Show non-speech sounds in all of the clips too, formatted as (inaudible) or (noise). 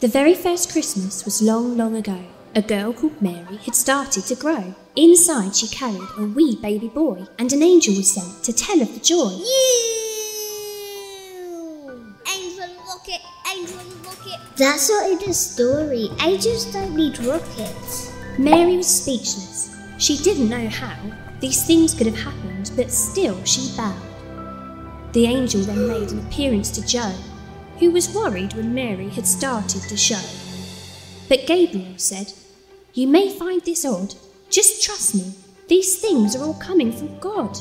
The very first Christmas was long, long ago. A girl called Mary had started to grow. Inside, she carried a wee baby boy, and an angel was sent to tell of the joy. Angel rocket, angel rocket. That's not in the story. Angels don't need rockets. Mary was speechless. She didn't know how these things could have happened, but still she bowed. The angel then made an appearance to Joe, who was worried when Mary had started to show. But Gabriel said, You may find this odd, just trust me, these things are all coming from God.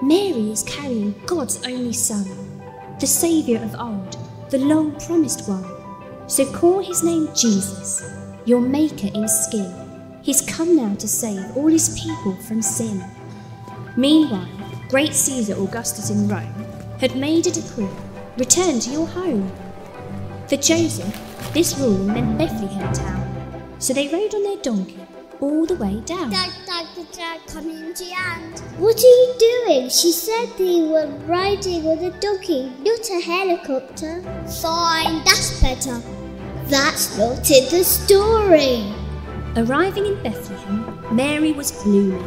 Mary is carrying God's only Son, the Saviour of old, the long promised one. So call his name Jesus, your Maker in skin. He's come now to save all his people from sin. Meanwhile, great Caesar Augustus in Rome had made a decree return to your home. For Joseph, this rule meant Bethlehem town, so they rode on their donkey all the way down. Dad, dad, dad, come into hand. What are you doing? She said they were riding on a donkey, not a helicopter. Fine, that's better. That's not in the story. Arriving in Bethlehem, Mary was blooming,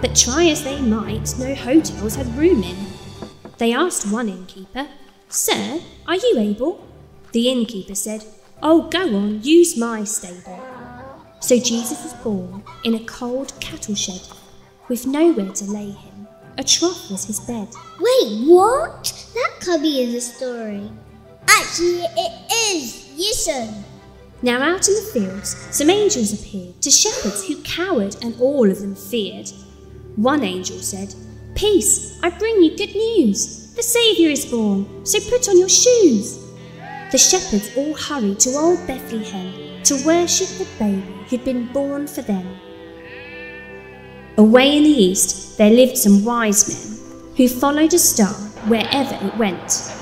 but try as they might, no hotels had room in. They asked one innkeeper, Sir, are you able? The innkeeper said, Oh, go on, use my stable. So Jesus was born in a cold cattle shed, with nowhere to lay him. A trough was his bed. Wait, what? That can't be in the story. Actually, it is. Listen. Now out in the fields, some angels appeared to shepherds who cowered and all of them feared. One angel said, Peace, I bring you good news. The Saviour is born, so put on your shoes. The shepherds all hurried to old Bethlehem to worship the baby who'd been born for them. Away in the east, there lived some wise men who followed a star wherever it went.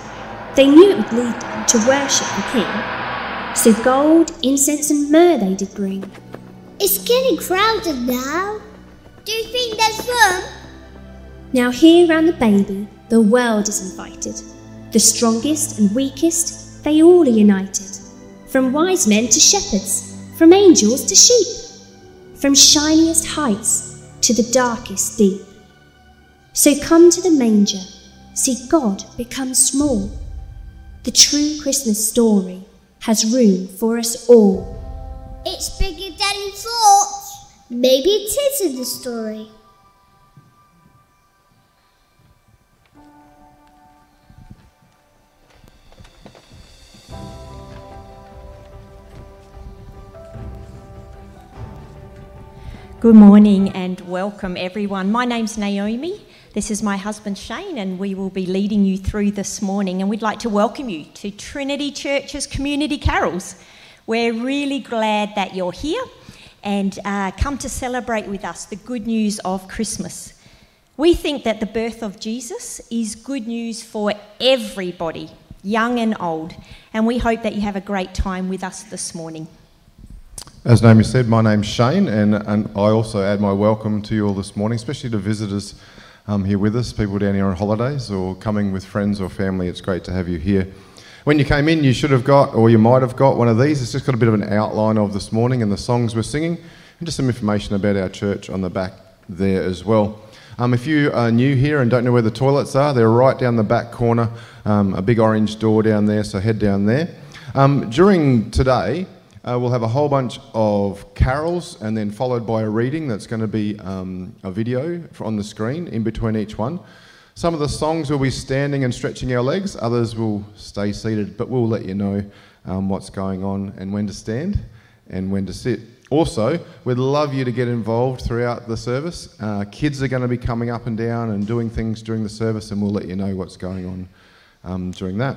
They knew it would lead them to worship the king, so gold, incense, and myrrh they did bring. It's getting crowded now. Do you think there's room? Now, here round the baby, the world is invited. The strongest and weakest, they all are united. From wise men to shepherds, from angels to sheep, from shiniest heights to the darkest deep. So come to the manger, see God become small. The true Christmas story has room for us all. It's bigger than you thought. Maybe it is in the story. Good morning and welcome, everyone. My name's Naomi. This is my husband Shane, and we will be leading you through this morning. And we'd like to welcome you to Trinity Church's Community Carols. We're really glad that you're here and uh, come to celebrate with us the good news of Christmas. We think that the birth of Jesus is good news for everybody, young and old, and we hope that you have a great time with us this morning. As Naomi said, my name's Shane, and, and I also add my welcome to you all this morning, especially to visitors um, here with us, people down here on holidays or coming with friends or family. It's great to have you here. When you came in, you should have got, or you might have got, one of these. It's just got a bit of an outline of this morning and the songs we're singing, and just some information about our church on the back there as well. Um, if you are new here and don't know where the toilets are, they're right down the back corner, um, a big orange door down there, so head down there. Um, during today, uh, we'll have a whole bunch of carols and then followed by a reading that's going to be um, a video on the screen in between each one. Some of the songs will be standing and stretching our legs, others will stay seated, but we'll let you know um, what's going on and when to stand and when to sit. Also, we'd love you to get involved throughout the service. Uh, kids are going to be coming up and down and doing things during the service, and we'll let you know what's going on um, during that.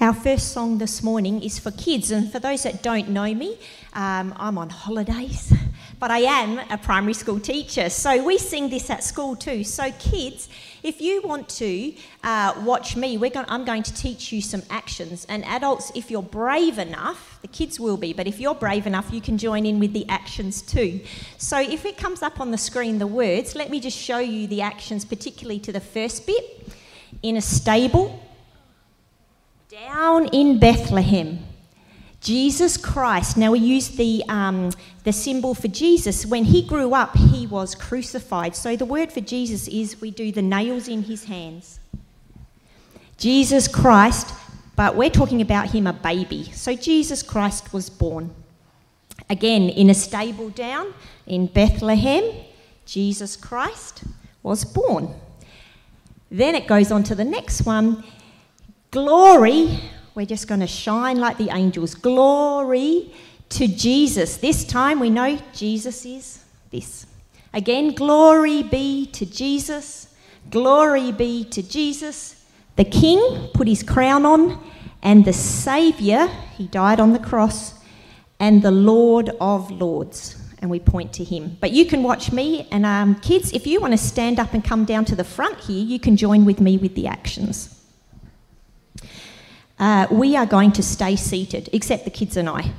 Our first song this morning is for kids, and for those that don't know me, um, I'm on holidays, but I am a primary school teacher, so we sing this at school too. So, kids, if you want to uh, watch me, going, I'm going to teach you some actions, and adults, if you're brave enough, the kids will be, but if you're brave enough, you can join in with the actions too. So, if it comes up on the screen, the words, let me just show you the actions, particularly to the first bit in a stable down in Bethlehem, Jesus Christ. Now, we use the, um, the symbol for Jesus. When he grew up, he was crucified. So, the word for Jesus is we do the nails in his hands. Jesus Christ, but we're talking about him a baby. So, Jesus Christ was born. Again, in a stable down in Bethlehem, Jesus Christ was born. Then it goes on to the next one. Glory, we're just going to shine like the angels. Glory to Jesus. This time we know Jesus is this. Again, glory be to Jesus. Glory be to Jesus. The King put his crown on, and the Saviour, he died on the cross, and the Lord of Lords. And we point to him. But you can watch me, and um, kids, if you want to stand up and come down to the front here, you can join with me with the actions. Uh, we are going to stay seated, except the kids and I.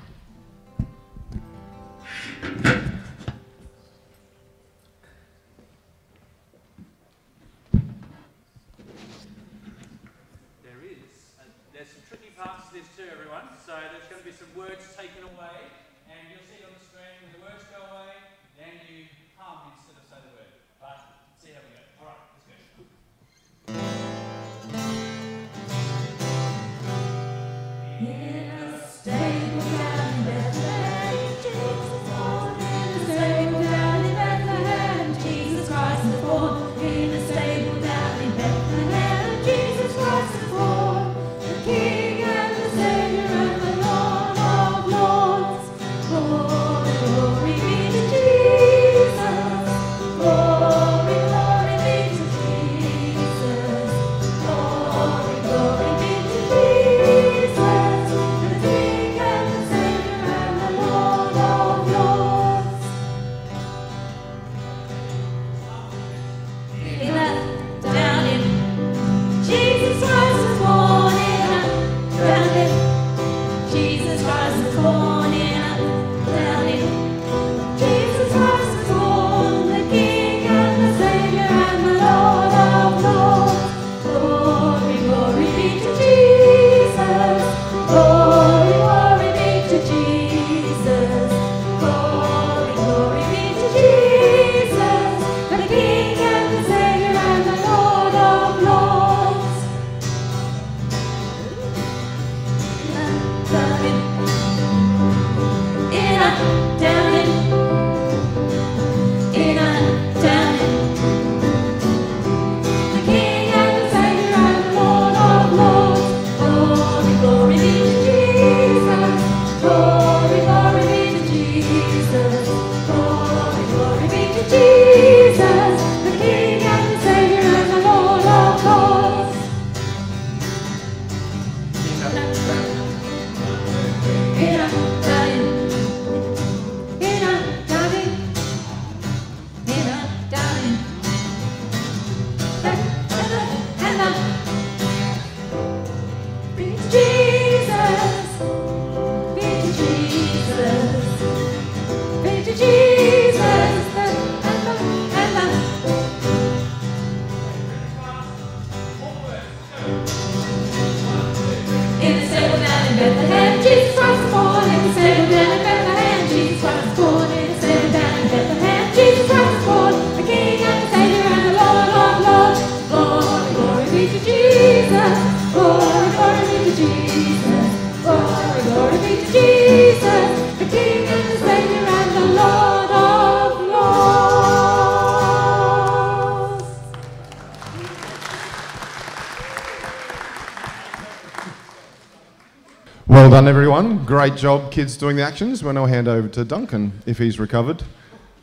Great job, kids, doing the actions. We'll now hand over to Duncan if he's recovered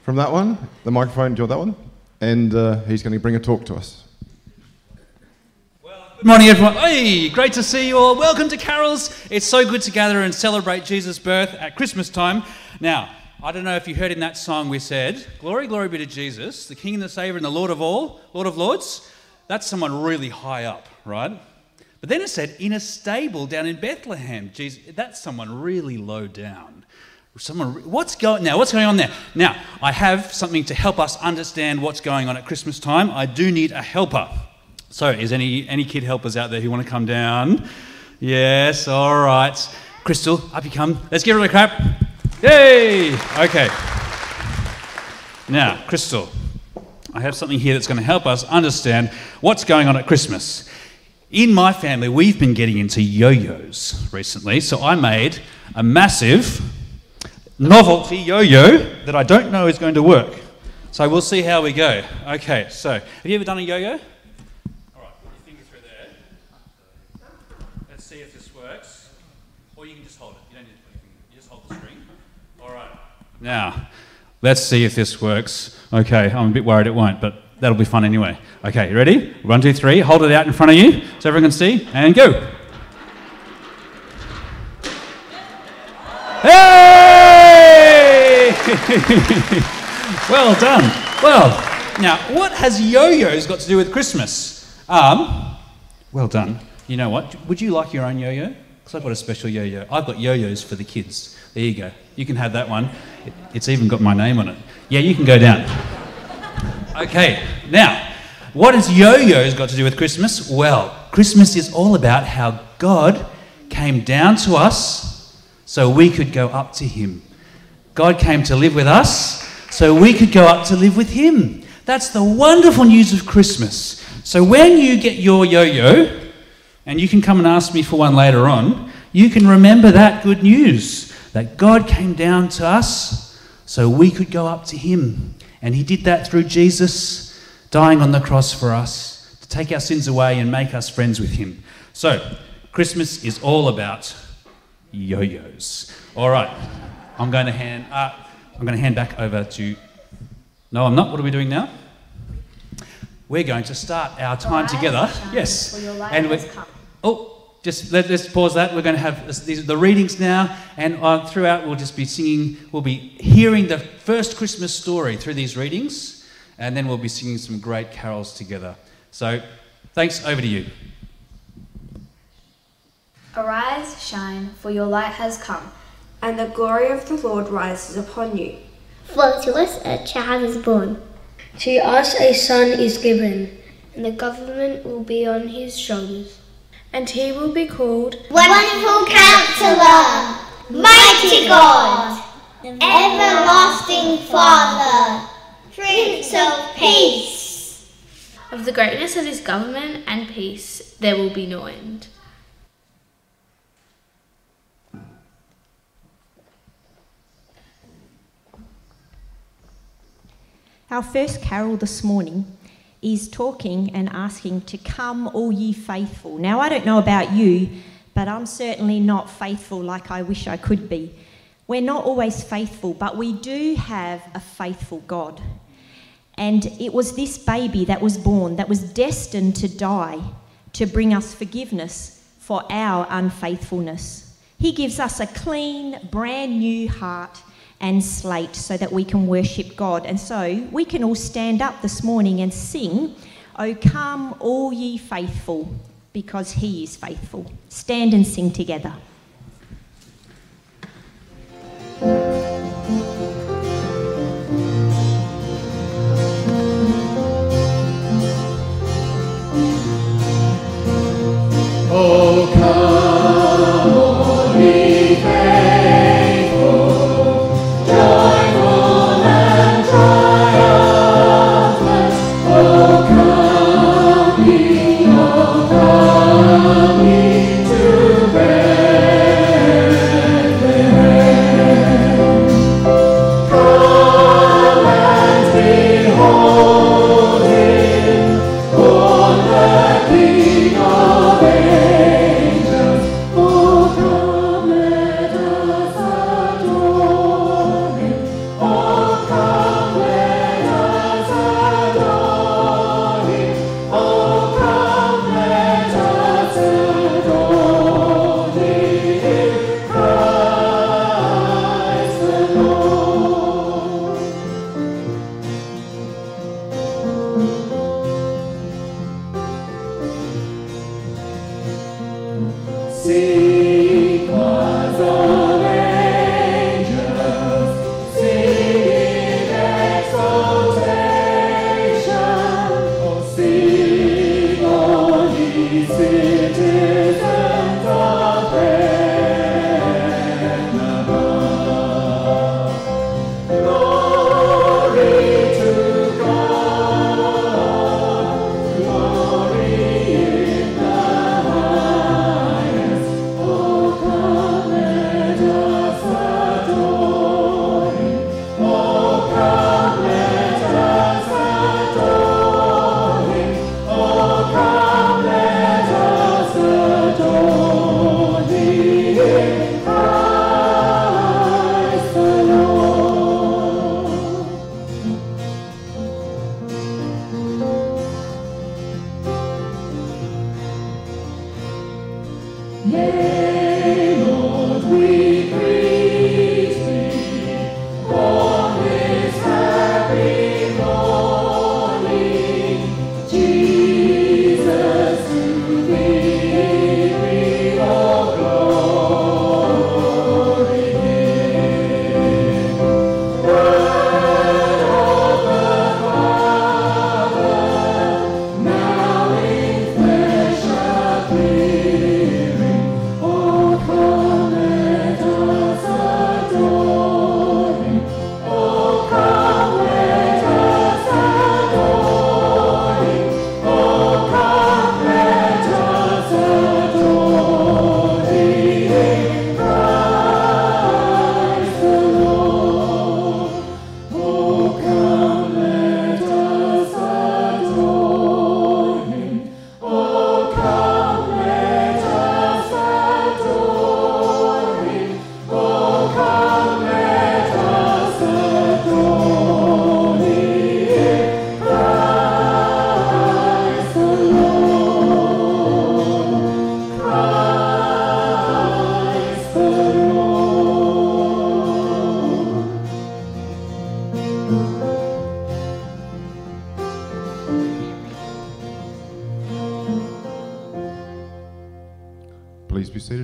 from that one. The microphone, you want that one? And uh, he's going to bring a talk to us. Well, good morning, everyone. Hey, great to see you all. Welcome to Carols. It's so good to gather and celebrate Jesus' birth at Christmas time. Now, I don't know if you heard in that song we said, Glory, glory be to Jesus, the King and the Savior and the Lord of all, Lord of Lords. That's someone really high up, right? But then it said, in a stable down in Bethlehem. Jesus, that's someone really low down. Someone, what's going now? What's going on there? Now, I have something to help us understand what's going on at Christmas time. I do need a helper. So, is any any kid helpers out there who want to come down? Yes, all right. Crystal, up you come. Let's give her a clap. Yay! Okay. Now, Crystal, I have something here that's going to help us understand what's going on at Christmas. In my family, we've been getting into yo yo's recently, so I made a massive novelty yo yo that I don't know is going to work. So we'll see how we go. Okay, so have you ever done a yo yo? All right, put your finger through there. Let's see if this works. Or you can just hold it. You don't need to put your finger. You just hold the string. All right. Now, let's see if this works. Okay, I'm a bit worried it won't, but that'll be fun anyway. Okay, you ready? One, two, three. Hold it out in front of you so everyone can see. And go. Hey! (laughs) well done. Well, now, what has yo-yos got to do with Christmas? Um, well done. You know what? Would you like your own yo-yo? Because I've got a special yo-yo. I've got yo-yos for the kids. There you go. You can have that one. It's even got my name on it. Yeah, you can go down. Okay, now, what has yo-yos got to do with Christmas? Well, Christmas is all about how God came down to us so we could go up to him. God came to live with us so we could go up to live with him. That's the wonderful news of Christmas. So when you get your yo-yo, and you can come and ask me for one later on, you can remember that good news that God came down to us so we could go up to him. And he did that through Jesus dying on the cross for us to take our sins away and make us friends with him. So, Christmas is all about yo-yos. All right. I'm going to hand uh, I'm going to hand back over to No, I'm not. What are we doing now? We're going to start our time together. Yes. And we Oh, just let, us pause that. We're going to have these the readings now, and uh, throughout we'll just be singing. We'll be hearing the first Christmas story through these readings, and then we'll be singing some great carols together. So, thanks. Over to you. Arise, shine, for your light has come, and the glory of the Lord rises upon you. For to us a child is born, To us a son is given, and the government will be on his shoulders. And he will be called Wonderful Counselor, Mighty God, Everlasting Father, Prince of Peace. Of the greatness of his government and peace there will be no end. Our first carol this morning is talking and asking to come, all ye faithful. Now, I don't know about you, but I'm certainly not faithful like I wish I could be. We're not always faithful, but we do have a faithful God. And it was this baby that was born that was destined to die to bring us forgiveness for our unfaithfulness. He gives us a clean, brand new heart and slate so that we can worship God. And so we can all stand up this morning and sing, O come, all ye faithful, because he is faithful. Stand and sing together. Oh,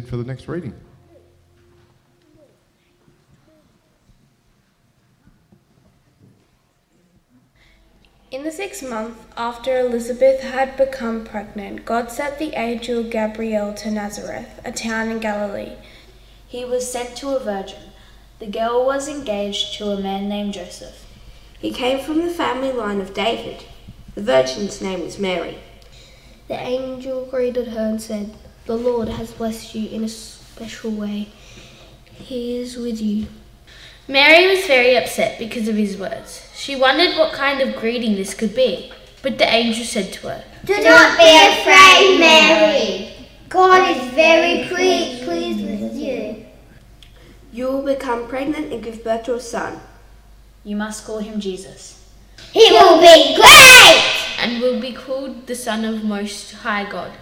Sid for the next reading. In the sixth month after Elizabeth had become pregnant, God sent the angel Gabriel to Nazareth, a town in Galilee. He was sent to a virgin. The girl was engaged to a man named Joseph. He came from the family line of David. The virgin's name was Mary. The angel greeted her and said, The Lord has blessed you in a special way. He is with you. Mary was very upset because of his words. She wondered what kind of greeting this could be. But the angel said to her, Do not be afraid, Mary. God is very pleased with you. You will become pregnant and give birth to a son. You must call him Jesus. He will be great and will be called the Son of Most High God.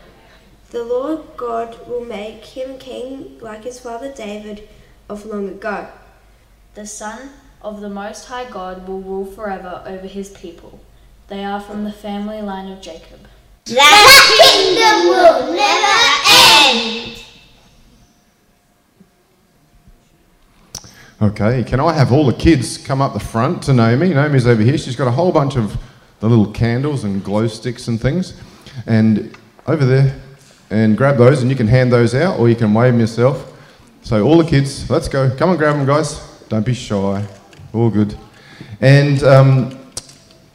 The Lord God will make him king like his father David of long ago. The Son of the Most High God will rule forever over his people. They are from the family line of Jacob. That kingdom will never end. Okay, can I have all the kids come up the front to Naomi? Naomi's over here. She's got a whole bunch of the little candles and glow sticks and things. And over there, and grab those, and you can hand those out or you can wave them yourself. So, all the kids, let's go. Come and grab them, guys. Don't be shy. All good. And um,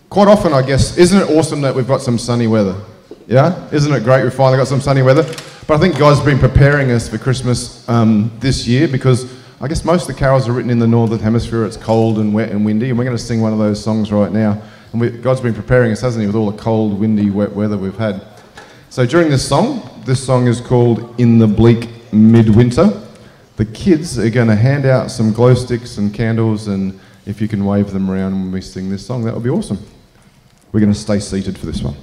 quite often, I guess, isn't it awesome that we've got some sunny weather? Yeah? Isn't it great we've finally got some sunny weather? But I think God's been preparing us for Christmas um, this year because I guess most of the carols are written in the northern hemisphere. It's cold and wet and windy, and we're going to sing one of those songs right now. And we, God's been preparing us, hasn't He, with all the cold, windy, wet weather we've had. So during this song, this song is called In the Bleak Midwinter. The kids are going to hand out some glow sticks and candles, and if you can wave them around when we sing this song, that would be awesome. We're going to stay seated for this one.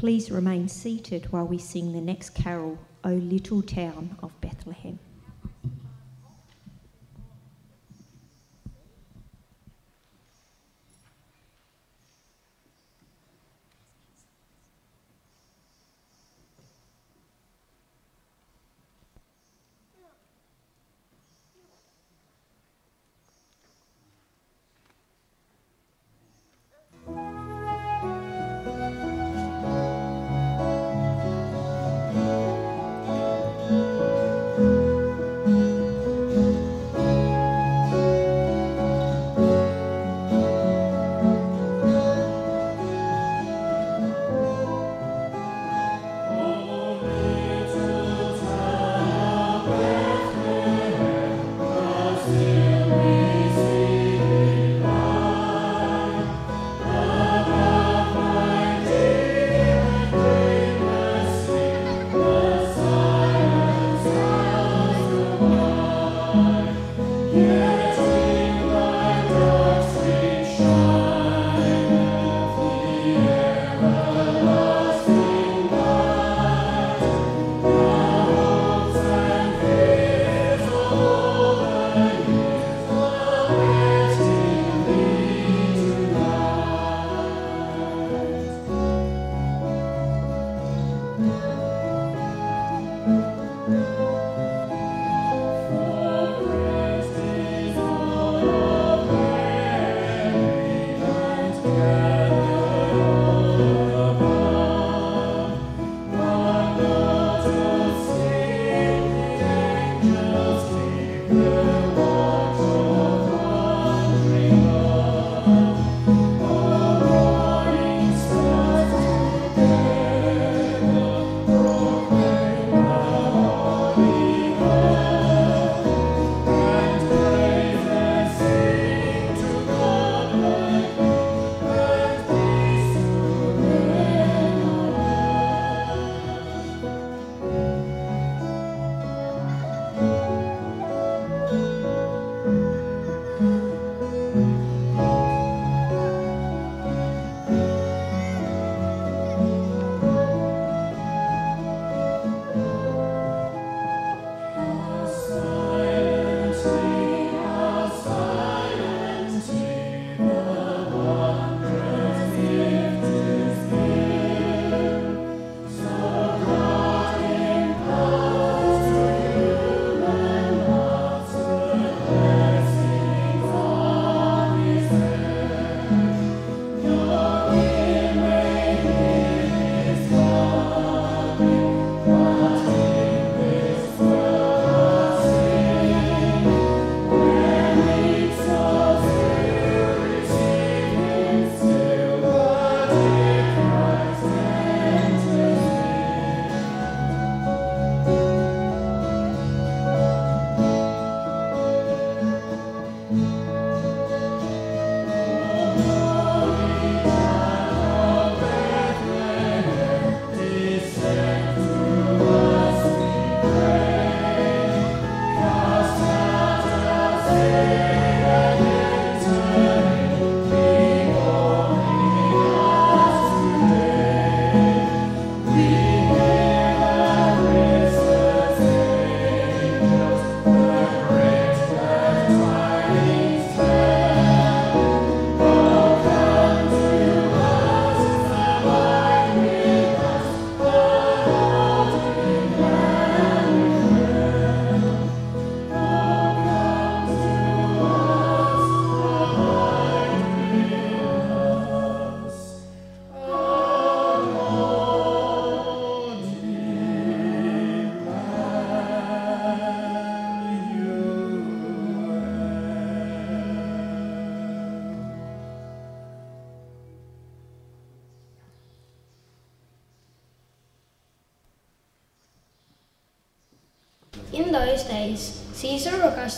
Please remain seated while we sing the next carol, O Little Town of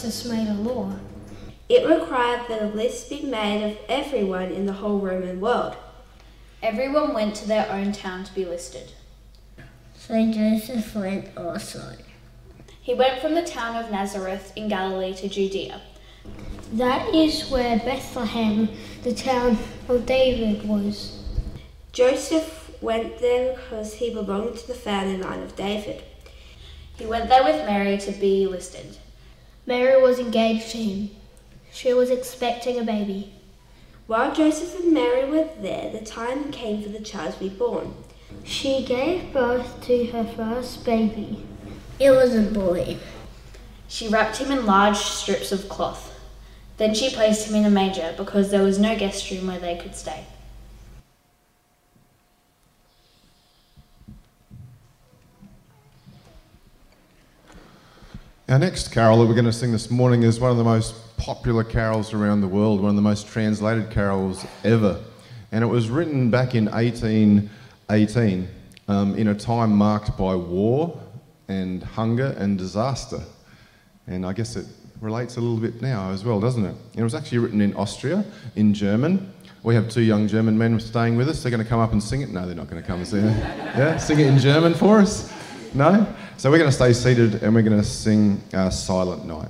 Caesar Augustus made a law. It required that a list be made of everyone in the whole Roman world. Everyone went to their own town to be listed. So Joseph went also. He went from the town of Nazareth in Galilee to Judea. That is where Bethlehem, the town of David, was. Joseph went there because he belonged to the family line of David. He went there with Mary to be listed. Mary was engaged to him. She was expecting a baby. While Joseph and Mary were there, the time came for the child to be born. She gave birth to her first baby. It was a boy. She wrapped him in large strips of cloth. Then she placed him in a manger because there was no guest room where they could stay. Our next carol that we're going to sing this morning is one of the most popular carols around the world, one of the most translated carols ever. And it was written back in 1818 um, in a time marked by war and hunger and disaster. And I guess it relates a little bit now as well, doesn't it? It was actually written in Austria, in German. We have two young German men staying with us. They're going to come up and sing it. No, they're not going to come and sing it. Yeah, sing it in German for us. No? So we're going to stay seated and we're going to sing uh, Silent Night.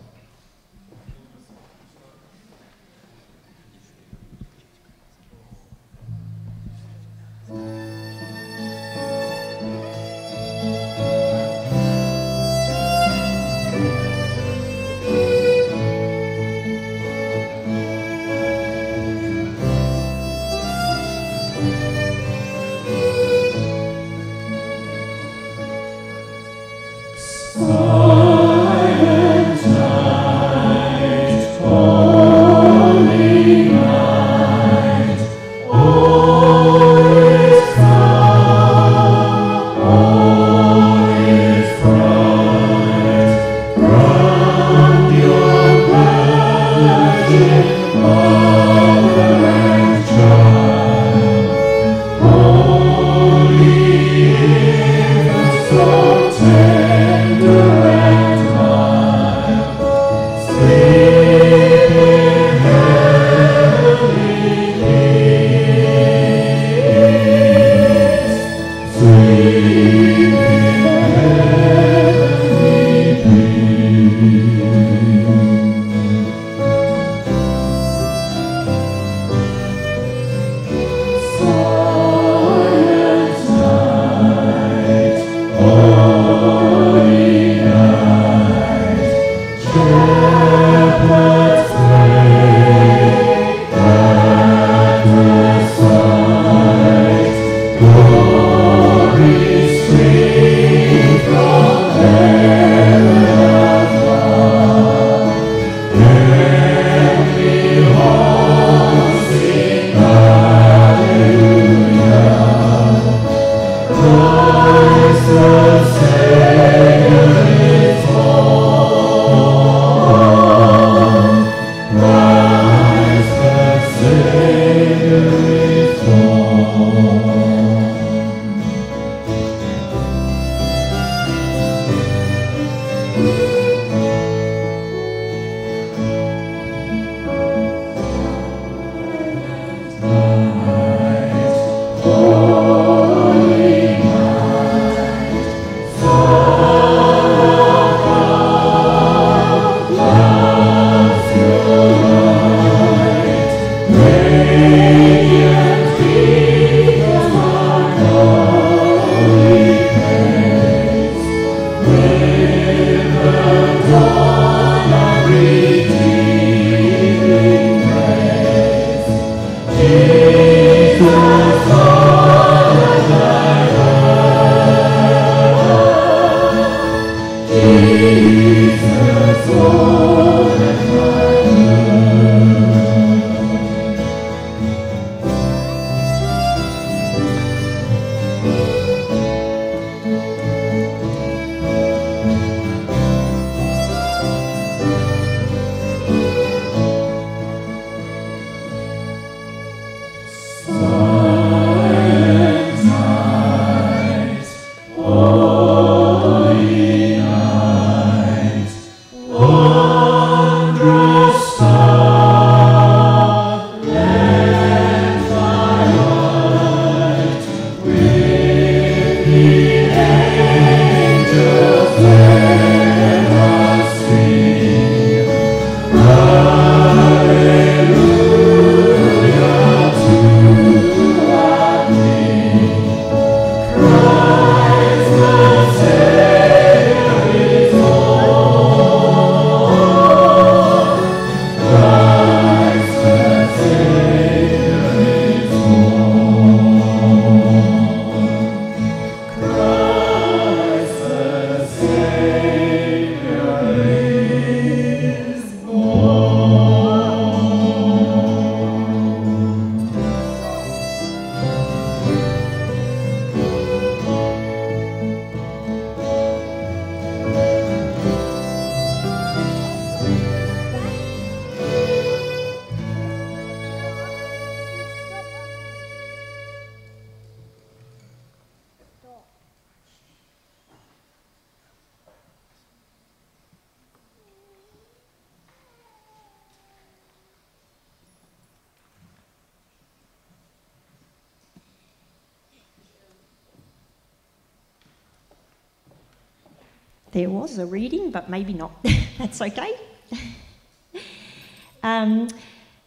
(coughs) That's okay. (laughs) um,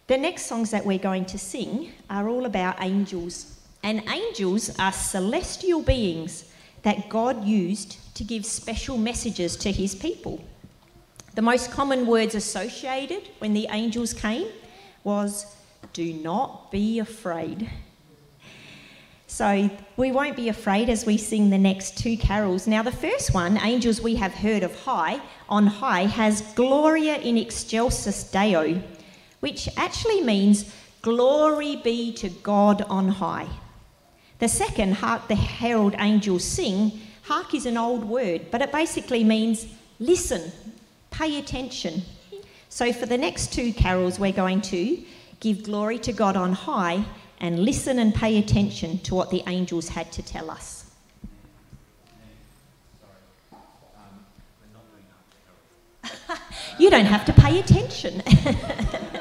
the next songs that we're going to sing are all about angels. And angels are celestial beings that God used to give special messages to his people. The most common words associated when the angels came was, Do not be afraid. So we won't be afraid as we sing the next two carols. Now, the first one, Angels We Have Heard of High, on high, has Gloria in Excelsis Deo, which actually means Glory be to God on high. The second, Hark the Herald Angels Sing, hark is an old word, but it basically means listen, pay attention. So for the next two carols, we're going to give glory to God on high and listen and pay attention to what the angels had to tell us. (laughs) you don't have to pay attention. (laughs)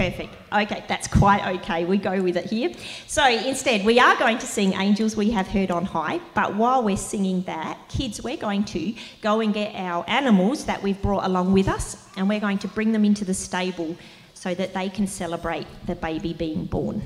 Perfect. Okay, that's quite okay. We go with it here. So instead, we are going to sing Angels We Have Heard on High, but while we're singing that, kids, we're going to go and get our animals that we've brought along with us and we're going to bring them into the stable so that they can celebrate the baby being born.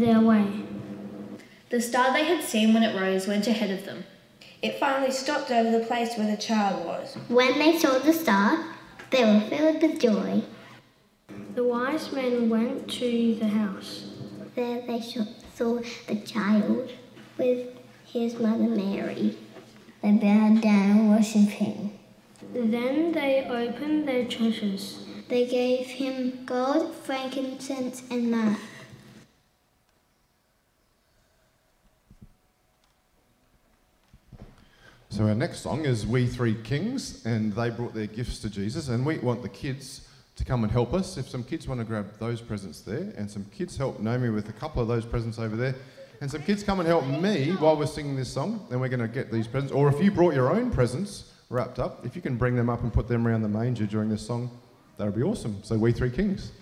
Their way. The star they had seen when it rose went ahead of them. It finally stopped over the place where the child was. When they saw the star, they were filled with joy. The wise men went to the house. There they saw the child with his mother Mary. They bowed down him. Then they opened their treasures. They gave him gold, frankincense, and myrrh. So our next song is We Three Kings, and they brought their gifts to Jesus, and we want the kids to come and help us. If some kids want to grab those presents there, and some kids help Naomi with a couple of those presents over there, and some kids come and help me while we're singing this song, then we're going to get these presents. Or if you brought your own presents wrapped up, if you can bring them up and put them around the manger during this song, that would be awesome. So We Three Kings.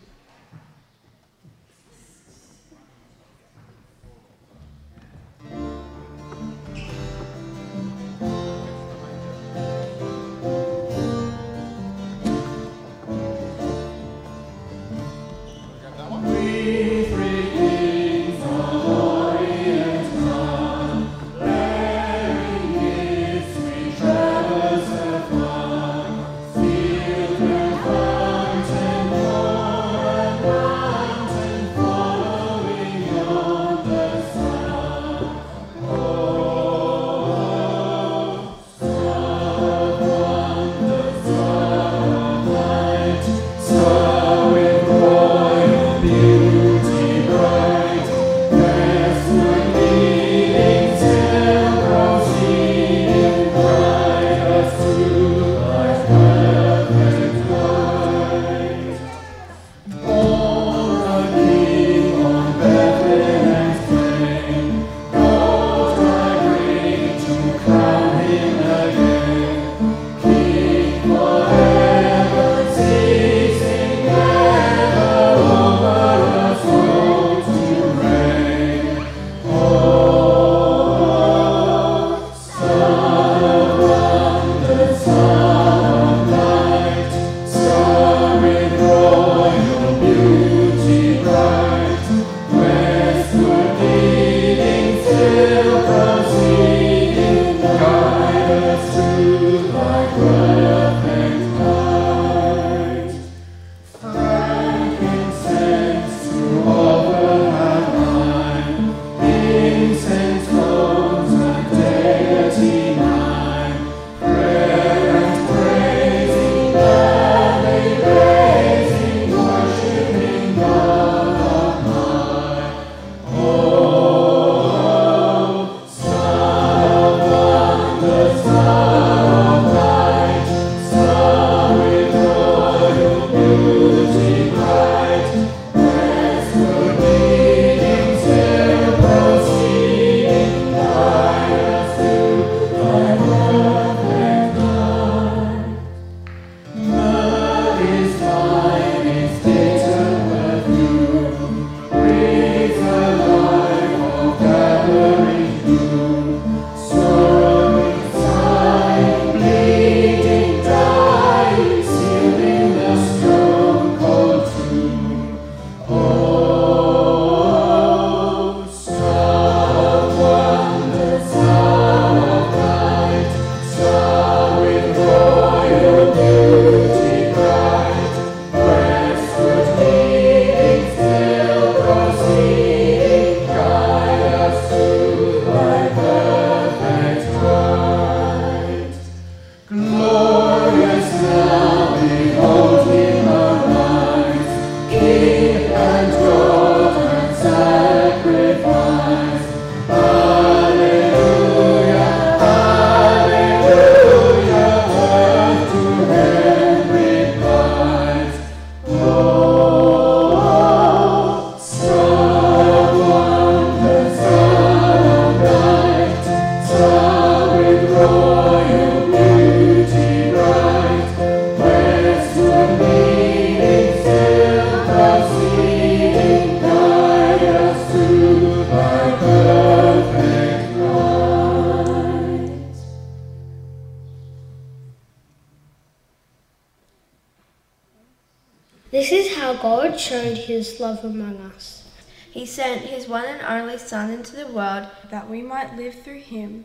That live through him.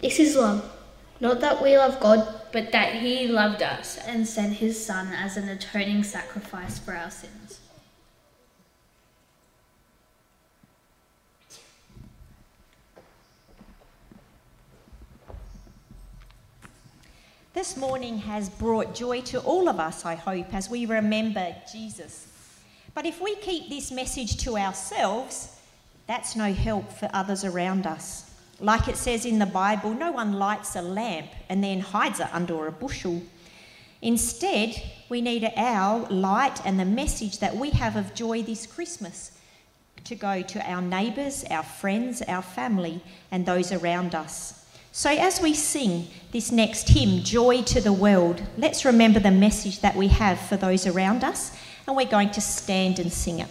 This is love. Not that we love God, but that he loved us and sent his Son as an atoning sacrifice for our sins. This morning has brought joy to all of us, I hope, as we remember Jesus. But if we keep this message to ourselves, that's no help for others around us. Like it says in the Bible, no one lights a lamp and then hides it under a bushel. Instead, we need our light and the message that we have of joy this Christmas to go to our neighbours, our friends, our family, and those around us. So, as we sing this next hymn, Joy to the World, let's remember the message that we have for those around us, and we're going to stand and sing it.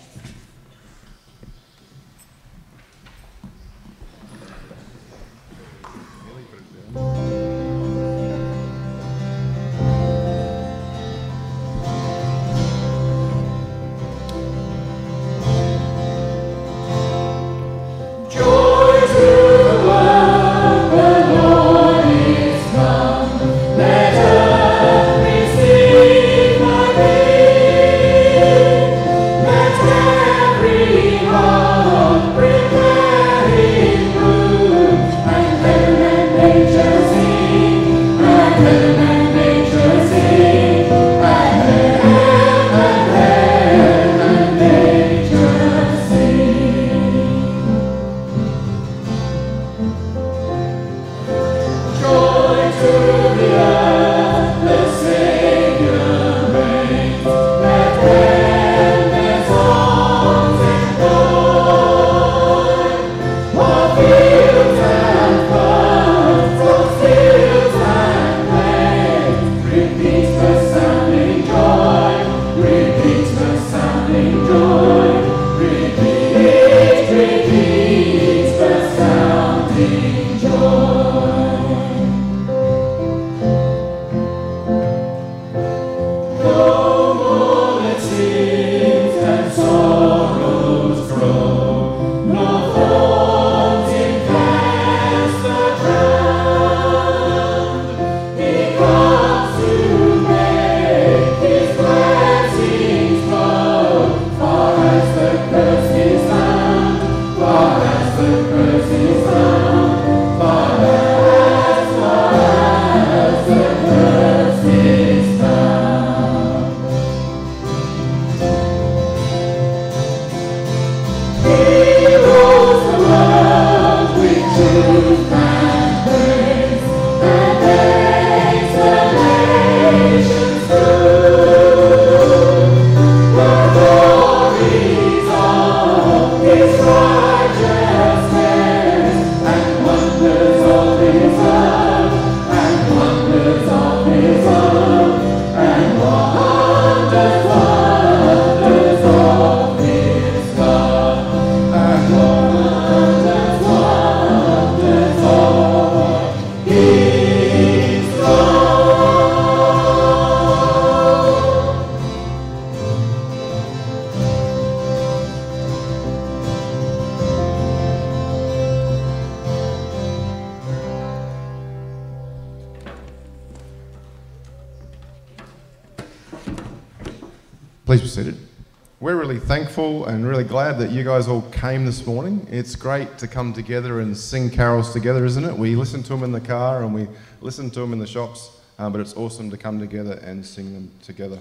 Came this morning. It's great to come together and sing carols together, isn't it? We listen to them in the car and we listen to them in the shops, um, but it's awesome to come together and sing them together.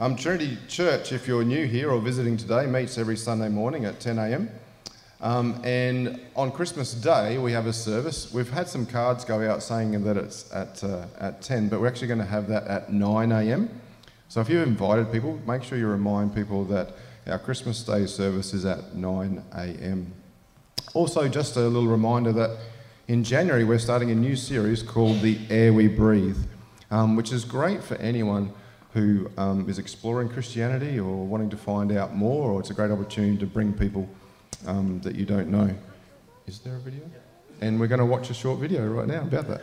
Um, Trinity Church, if you're new here or visiting today, meets every Sunday morning at 10 a.m. Um, and on Christmas Day, we have a service. We've had some cards go out saying that it's at, uh, at 10, but we're actually going to have that at 9 a.m. So if you've invited people, make sure you remind people that our Christmas Day service is at 9 a.m. Also, just a little reminder that in January we're starting a new series called The Air We Breathe, um, which is great for anyone who um, is exploring Christianity or wanting to find out more, or it's a great opportunity to bring people um, that you don't know. Is there a video? And we're going to watch a short video right now about that.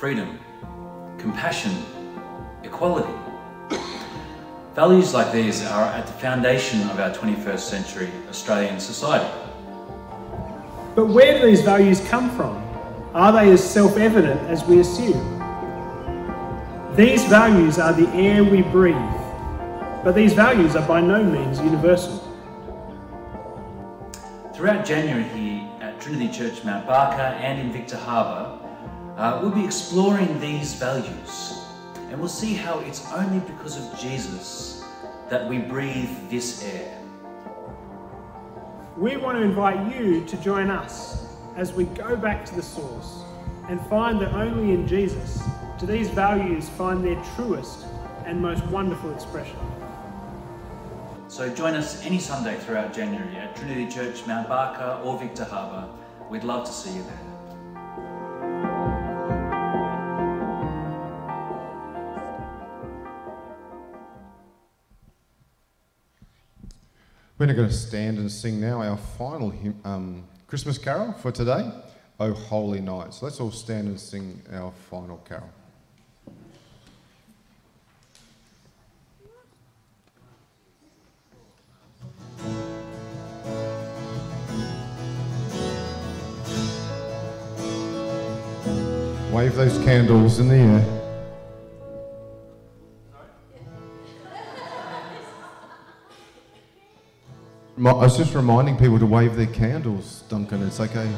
Freedom, compassion, equality. Values like these are at the foundation of our 21st century Australian society. But where do these values come from? Are they as self evident as we assume? These values are the air we breathe, but these values are by no means universal. Throughout January here at Trinity Church Mount Barker and in Victor Harbor, uh, we'll be exploring these values and we'll see how it's only because of Jesus that we breathe this air. We want to invite you to join us as we go back to the source and find that only in Jesus do these values find their truest and most wonderful expression. So join us any Sunday throughout January at Trinity Church Mount Barker or Victor Harbor. We'd love to see you there. We're going to stand and sing now our final hymn, um, Christmas carol for today, O Holy Night. So let's all stand and sing our final carol. Wave those candles in the air. I was just reminding people to wave their candles, Duncan. It's okay.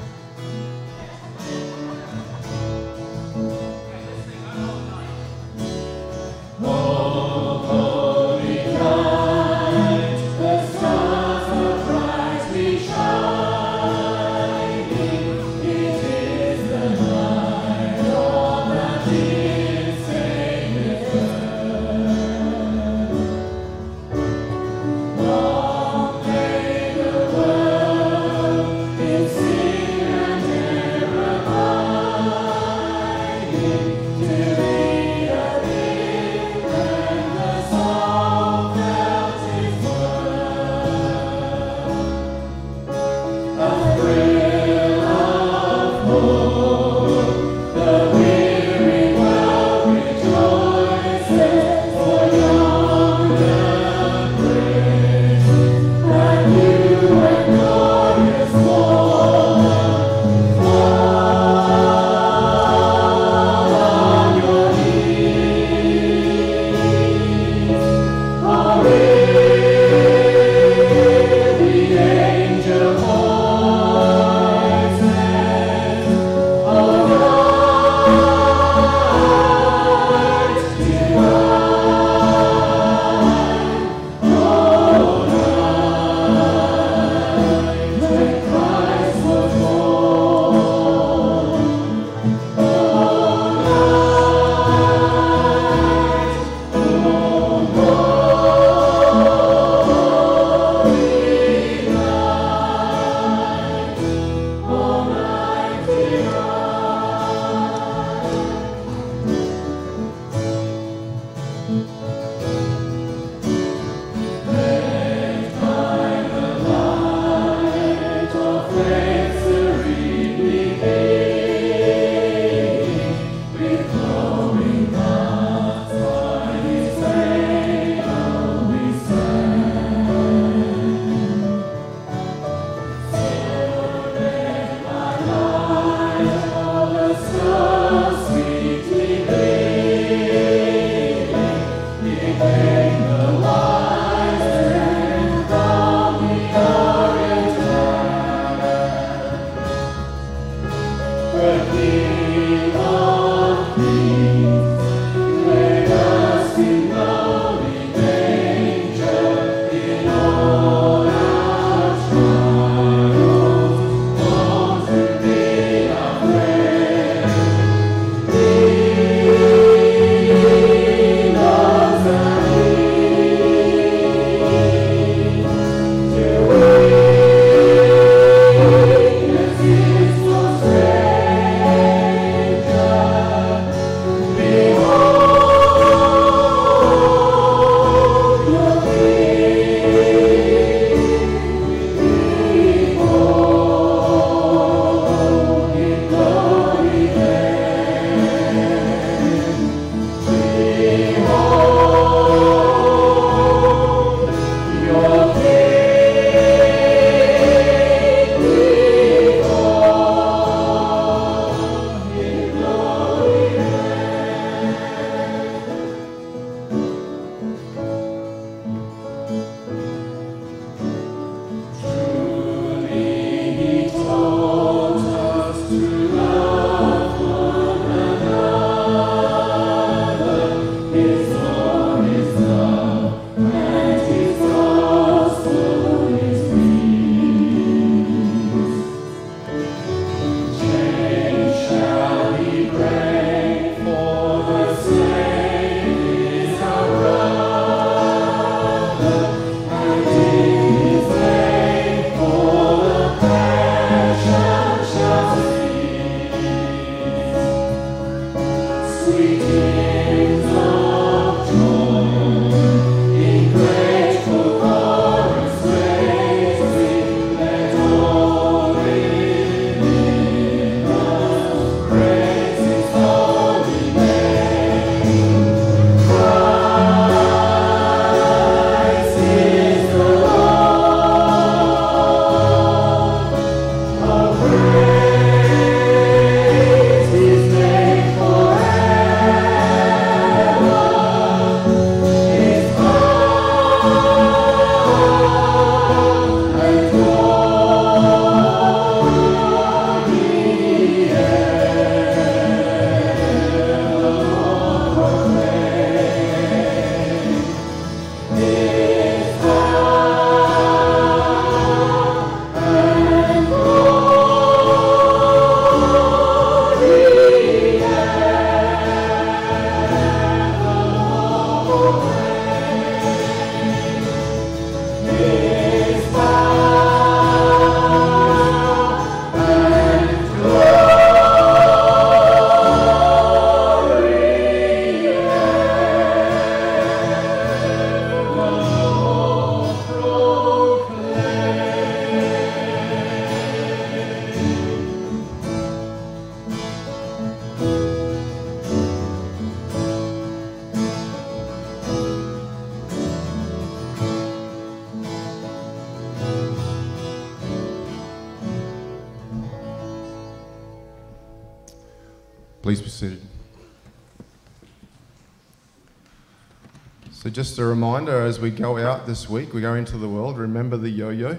Just a reminder as we go out this week, we go into the world, remember the yo yo,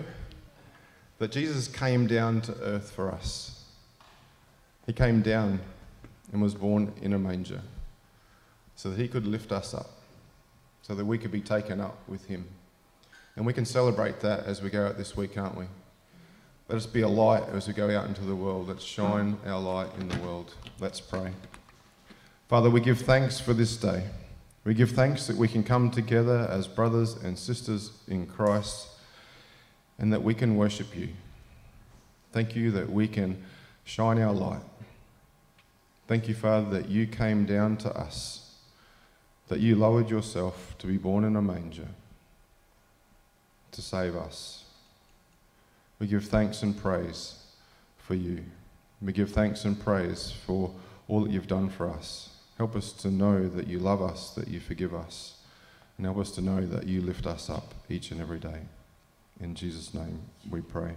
that Jesus came down to earth for us. He came down and was born in a manger so that he could lift us up, so that we could be taken up with him. And we can celebrate that as we go out this week, can't we? Let us be a light as we go out into the world. Let's shine our light in the world. Let's pray. Father, we give thanks for this day. We give thanks that we can come together as brothers and sisters in Christ and that we can worship you. Thank you that we can shine our light. Thank you, Father, that you came down to us, that you lowered yourself to be born in a manger to save us. We give thanks and praise for you. We give thanks and praise for all that you've done for us. Help us to know that you love us, that you forgive us, and help us to know that you lift us up each and every day. In Jesus' name we pray.